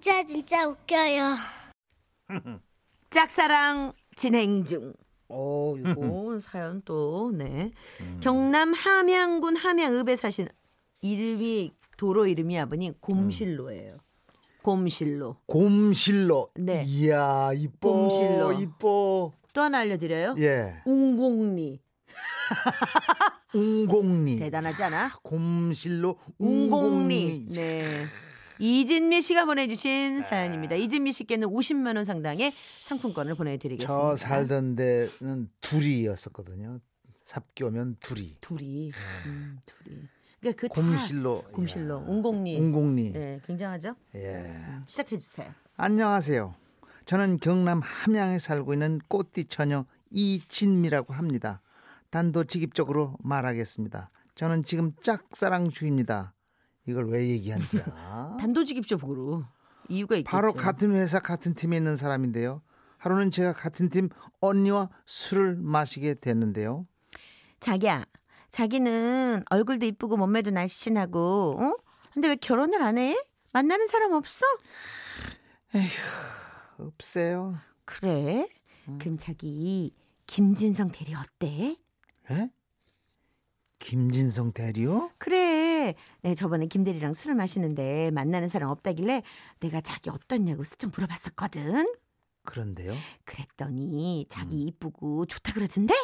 진짜 진짜 웃겨요. 짝사랑 진행 중. 오, 이거 사연 또, 네. 경남 함양군 함양읍에 사신 이름이, 도로 이름이 아버님 곰실로예요. 곰실로. 곰실로. 네. 이야, 이뻐. 곰실로. 이뻐. 또 하나 알려드려요. 예. 웅공리. 웅공리. 대단하지 않아? 곰실로 웅공리. 웅공리. 네. 이진미 씨가 보내주신 사연입니다. 이진미 씨께는 50만 원 상당의 상품권을 보내드리겠습니다. 저 살던 데는 둘이였었거든요. 삽기 오면 둘이. 둘이, 음, 둘이. 그러니까 그 다- 곰실로. 곰실로, 이야. 웅공리. 웅공리. 네, 굉장하죠. 예. 시작해 주세요. 안녕하세요. 저는 경남 함양에 살고 있는 꽃띠 처녀 이진미라고 합니다. 단도직입적으로 말하겠습니다. 저는 지금 짝사랑 중입니다. 이걸 왜 얘기한 거야? 단도직 입적으으로 이유가 있겠죠. 바로 같은 회사 같은 팀에 있는 사람인데요. 하루는 제가 같은 팀 언니와 술을 마시게 됐는데요. 자기야, 자기는 얼굴도 이쁘고 몸매도 날씬하고, 어? 근데 왜 결혼을 안 해? 만나는 사람 없어? 없어요. 그래? 음. 그럼 자기 김진성 대리 어때? 에? 김진성 대리요? 그래. 네, 저번에 김 대리랑 술을 마시는데 만나는 사람 없다길래 내가 자기 어떻냐고 스쳐 물어봤었거든. 그런데요. 그랬더니 음. 자기 이쁘고 좋다 그러던데?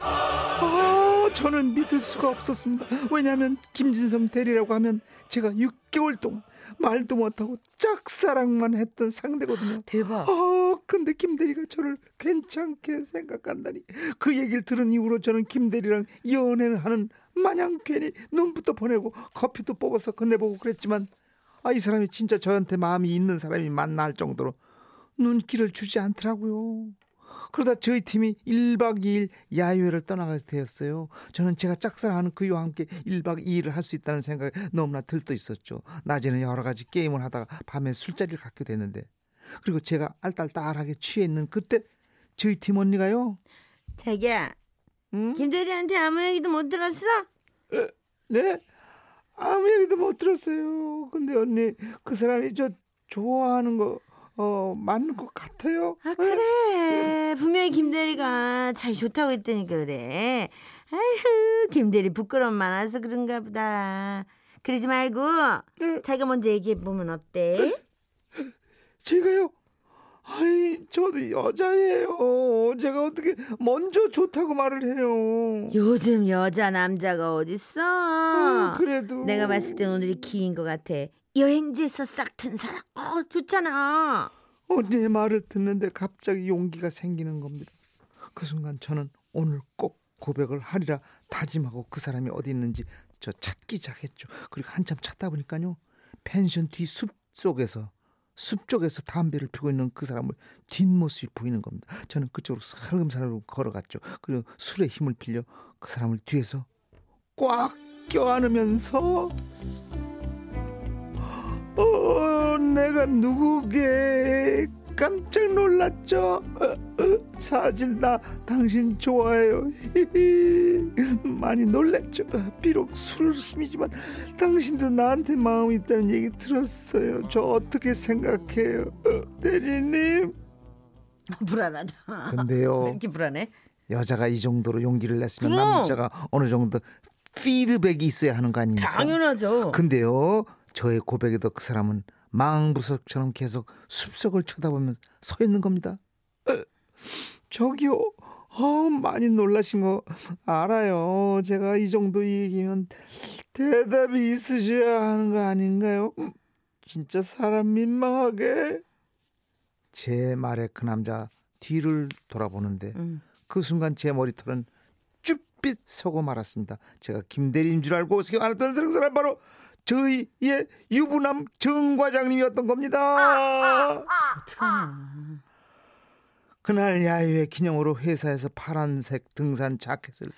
아, 저는 믿을 수가 없었습니다. 왜냐하면 김진성 대리라고 하면 제가 6개월 동안 말도 못하고 짝사랑만 했던 상대거든요. 대박. 아, 근데 김 대리가 저를 괜찮게 생각한다니. 그 얘기를 들은 이후로 저는 김 대리랑 연애를 하는 마냥 괜히 눈부터 보내고 커피도 뽑아서 건네보고 그랬지만 아, 이 사람이 진짜 저한테 마음이 있는 사람이 맞나 할 정도로 눈길을 주지 않더라고요. 그러다 저희 팀이 1박 2일 야유회를 떠나게 되었어요. 저는 제가 짝사랑하는 그이와 함께 1박 2일을 할 수 있다는 생각에 너무나 들떠 있었죠. 낮에는 여러 가지 게임을 하다가 밤에 술자리를 갖게 됐는데 그리고 제가 알딸딸하게 취해 있는 그때 저희 팀 언니가요. 자기야, 응? 김 대리한테 아무 얘기도 못 들었어? 네? 아무 얘기도 못 들었어요. 근데 언니 그 사람이 저 좋아하는 거 어, 맞는 것 같아요. 아 그래 분명히 김 대리가 잘 좋다고 했다니까 그래 아휴 김 대리 부끄러움 많아서 그런가 보다 그러지 말고 네. 자기가 먼저 얘기해 보면 어때? 제가요? 아이, 저도 여자예요. 제가 어떻게 먼저 좋다고 말을 해요. 요즘 여자 남자가 어딨어 아, 그래도 내가 봤을 땐 오늘이 기인 것 같아 여행지에서 싹 튼 사람 어 좋잖아 언니의 말을 듣는데 갑자기 용기가 생기는 겁니다. 그 순간 저는 오늘 꼭 고백을 하리라 다짐하고 그 사람이 어디 있는지 저 찾기 시작했죠. 그리고 한참 찾다 보니까요. 펜션 뒤 숲 속에서 숲 쪽에서 담배를 피고 있는 그 사람을 뒷모습이 보이는 겁니다. 저는 그쪽으로 살금살금 걸어갔죠. 그리고 술에 힘을 빌려 그 사람을 뒤에서 꽉 껴안으면서 어, 내가 누구게 깜짝 놀랐죠. 어, 어, 사실 나 당신 좋아해요. 많이 놀랐죠. 비록 술 힘이지만 당신도 나한테 마음이 있다는 얘기 들었어요. 저 어떻게 생각해요, 어, 대리님? 불안하다 근데요, 이렇게 불안해? 여자가 이 정도로 용기를 냈으면 그럼. 남자가 어느 정도 피드백이 있어야 하는 거 아닙니까? 당연하죠 근데요, 저의 고백에도 그 사람은 망부석처럼 계속 숲속을 쳐다보며 서 있는 겁니다. 에, 저기요, 어, 많이 놀라신 거 알아요. 제가 이 정도 얘기면 대답이 있으셔야 하는 거 아닌가요? 음, 진짜 사람 민망하게. 제 말에 그 남자 뒤를 돌아보는데 음. 그 순간 제 머리털은 쭈삣 서고 말았습니다. 제가 김대리인 줄 알고 어떻게 알았던 그 사람 바로 저희의 유부남 정 과장님이었던 겁니다. 어떡하냐 그날 야유회 기념으로 회사에서 파란색 등산 자켓을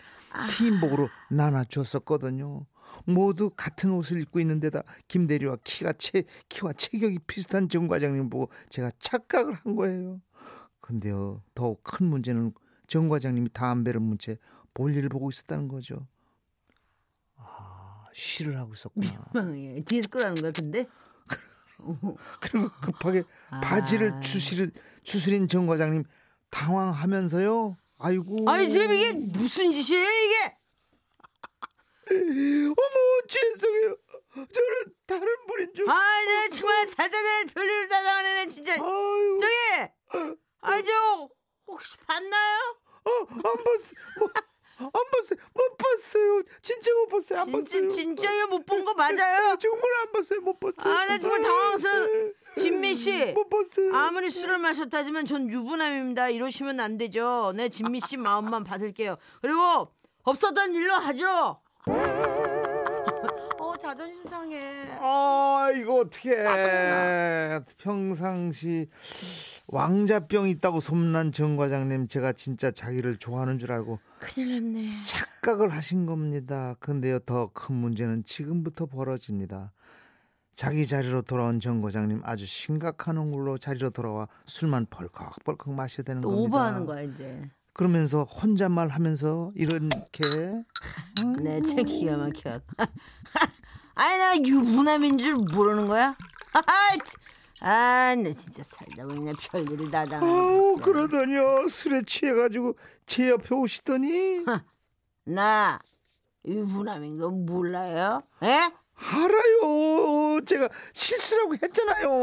팀복으로 나눠줬었거든요. 모두 같은 옷을 입고 있는데다 김대리와 키가 체 키와 체격이 비슷한 정 과장님 보고 제가 착각을 한 거예요. 근데요 더욱 큰 문제는 정 과장님이 담배를 문채 볼일을 보고 있었다는 거죠. 아 쉬를 하고 있었구나. 민망해 뒤에서 끄라는 거야 근데 그리고 급하게 바지를 아. 주실 주스린 정 과장님 당황하면서요. 아이고. 아니 지금 이게 무슨 짓이에요 이게? 어머 죄송해요. 저는 다른 분인 줄. 아니 나 정말 살다 내 별일 다 당하네 진짜. 아유. 저기 아니 저 혹시 봤나요? 어 안 봤어. 뭐, 안 봤어요. 못 봤어요. 진짜 못 봤어요. 안 진짜 봤어요. 진짜요 못 본 거 맞아요? 정말 안 봤어요. 못 봤어요. 아, 나 정말 당황스러워. 진미 씨. 못 봤어요. 아무리 술을 마셨다지만 전 유부남입니다. 이러시면 안 되죠. 내 진미 씨 마음만 받을게요. 그리고 없었던 일로 하죠. 어 자존심 상해. 아 이거 어떻게. 평상시 왕자병 있다고 소문난 정 과장님 제가 진짜 자기를 좋아하는 줄 알고 큰일 났네. 착각을 하신 겁니다. 근데요 더 큰 문제는 지금부터 벌어집니다. 자기 자리로 돌아온 정 과장님 아주 심각한 얼굴로 자리로 돌아와 술만 벌컥벌컥 마셔야 되는 또 겁니다. 오버하는 거야 이제. 그러면서 혼잣말 하면서 이렇게 네, 참 기가 막혀. 아니 나 유부남인 줄 모르는 거야? 아, 나 진짜 살다 보니 그냥 별일을 다 당하네. 그러더니요 술에 취해가지고 제 옆에 오시더니 나 유부남인 거 몰라요? 에? 알아요. 제가 실수라고 했잖아요.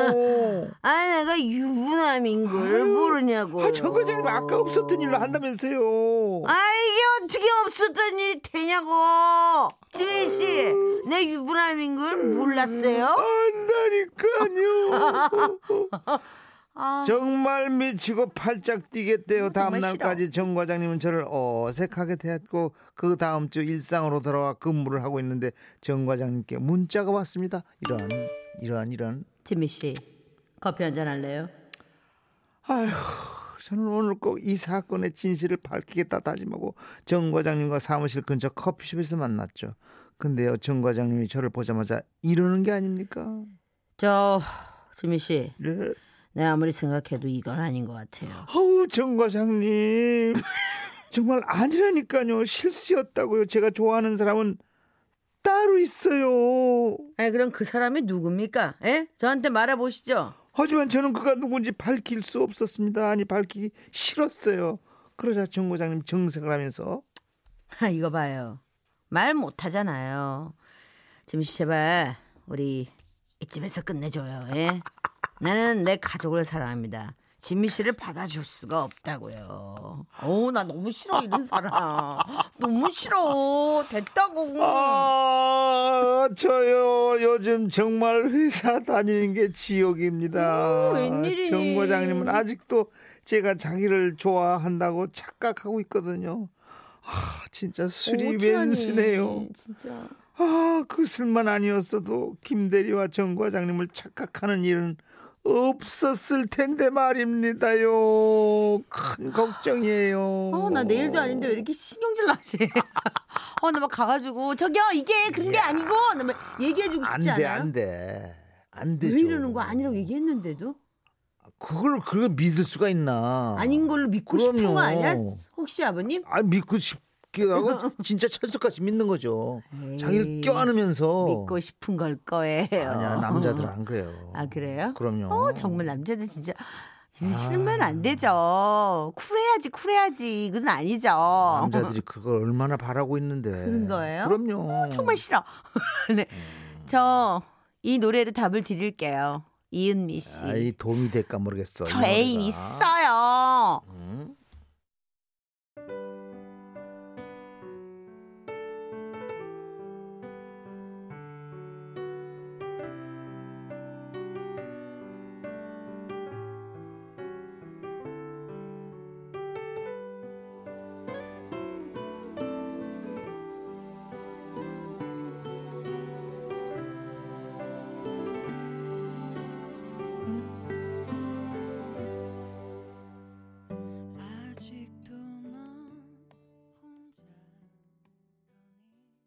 아니 내가 유부남인 걸 모르냐고. 아, 정 과장님 아까 없었던 일로 한다면서요. 아 이게 어떻게 없었던 일이 되냐고. 씨, 내 유부남인 걸 몰랐어요? 안다니까요. 아, 정말 미치고 팔짝 뛰겠대요. 다음 정말 날까지 정 과장님은 저를 어색하게 대했고 그 다음 주 일상으로 돌아와 근무를 하고 있는데 정 과장님께 문자가 왔습니다. 이런 이런 이런. 지민 씨, 커피 한 잔 할래요? 아휴, 저는 오늘 꼭 이 사건의 진실을 밝히겠다 다짐하고 정 과장님과 사무실 근처 커피숍에서 만났죠. 근데요, 정 과장님이 저를 보자마자 이러는 게 아닙니까? 저 지민 씨, 네. 내가 아무리 생각해도 이건 아닌 것 같아요. 어우, 정 과장님. 정말 아니라니까요. 실수였다고요. 제가 좋아하는 사람은 따로 있어요. 아니 그럼 그 사람이 누굽니까? 에? 저한테 말해보시죠. 하지만 저는 그가 누군지 밝힐 수 없었습니다. 아니, 밝히기 싫었어요. 그러자 정 과장님 정색을 하면서 아, 이거 봐요. 말 못하잖아요. 지민 씨 제발 우리 이쯤에서 끝내줘요. 예? 나는 내 가족을 사랑합니다. 진미 씨를 받아줄 수가 없다고요. 어우 나 너무 싫어 이런 사람. 너무 싫어. 됐다고. 아, 저요. 요즘 정말 회사 다니는 게 지옥입니다. 오, 웬일이니? 정 과장님은 아직도 제가 자기를 좋아한다고 착각하고 있거든요. 아, 진짜 술이 웬수네요. 진짜. 아, 그 술만 아니었어도 김대리와 정 과장님을 착각하는 일은 없었을 텐데 말입니다요. 큰 걱정이에요. 어, 나 내일도 아닌데 왜 이렇게 신경질 나지? 어, 나 막 가가지고 저기요 이게 그런 게 아니고 나막 얘기해주고 안 싶지 돼, 않아요? 안 돼. 안왜 되죠. 이러는 거 아니라고 얘기했는데도 그걸 그걸 믿을 수가 있나? 아닌 걸로 믿고 싶은 그럼요. 거 아니야? 혹시 아버님? 아 믿고 싶기도 하고 진짜 철수까지 믿는 거죠. 자기를 에이, 껴안으면서 믿고 싶은 걸 거예요. 아니야 남자들은 안 그래요. 아 그래요? 그럼요. 어 정말 남자들 진짜 아. 싫으면 안 되죠. 쿨해야지 쿨해야지 이건 아니죠. 남자들이 그걸 얼마나 바라고 있는데. 그런 거예요? 그럼요. 정말 싫어. 네. 저이 노래를 답을 드릴게요. 이은미 씨. 아이 도움이 될까 모르겠어. 저이 애인. 있어.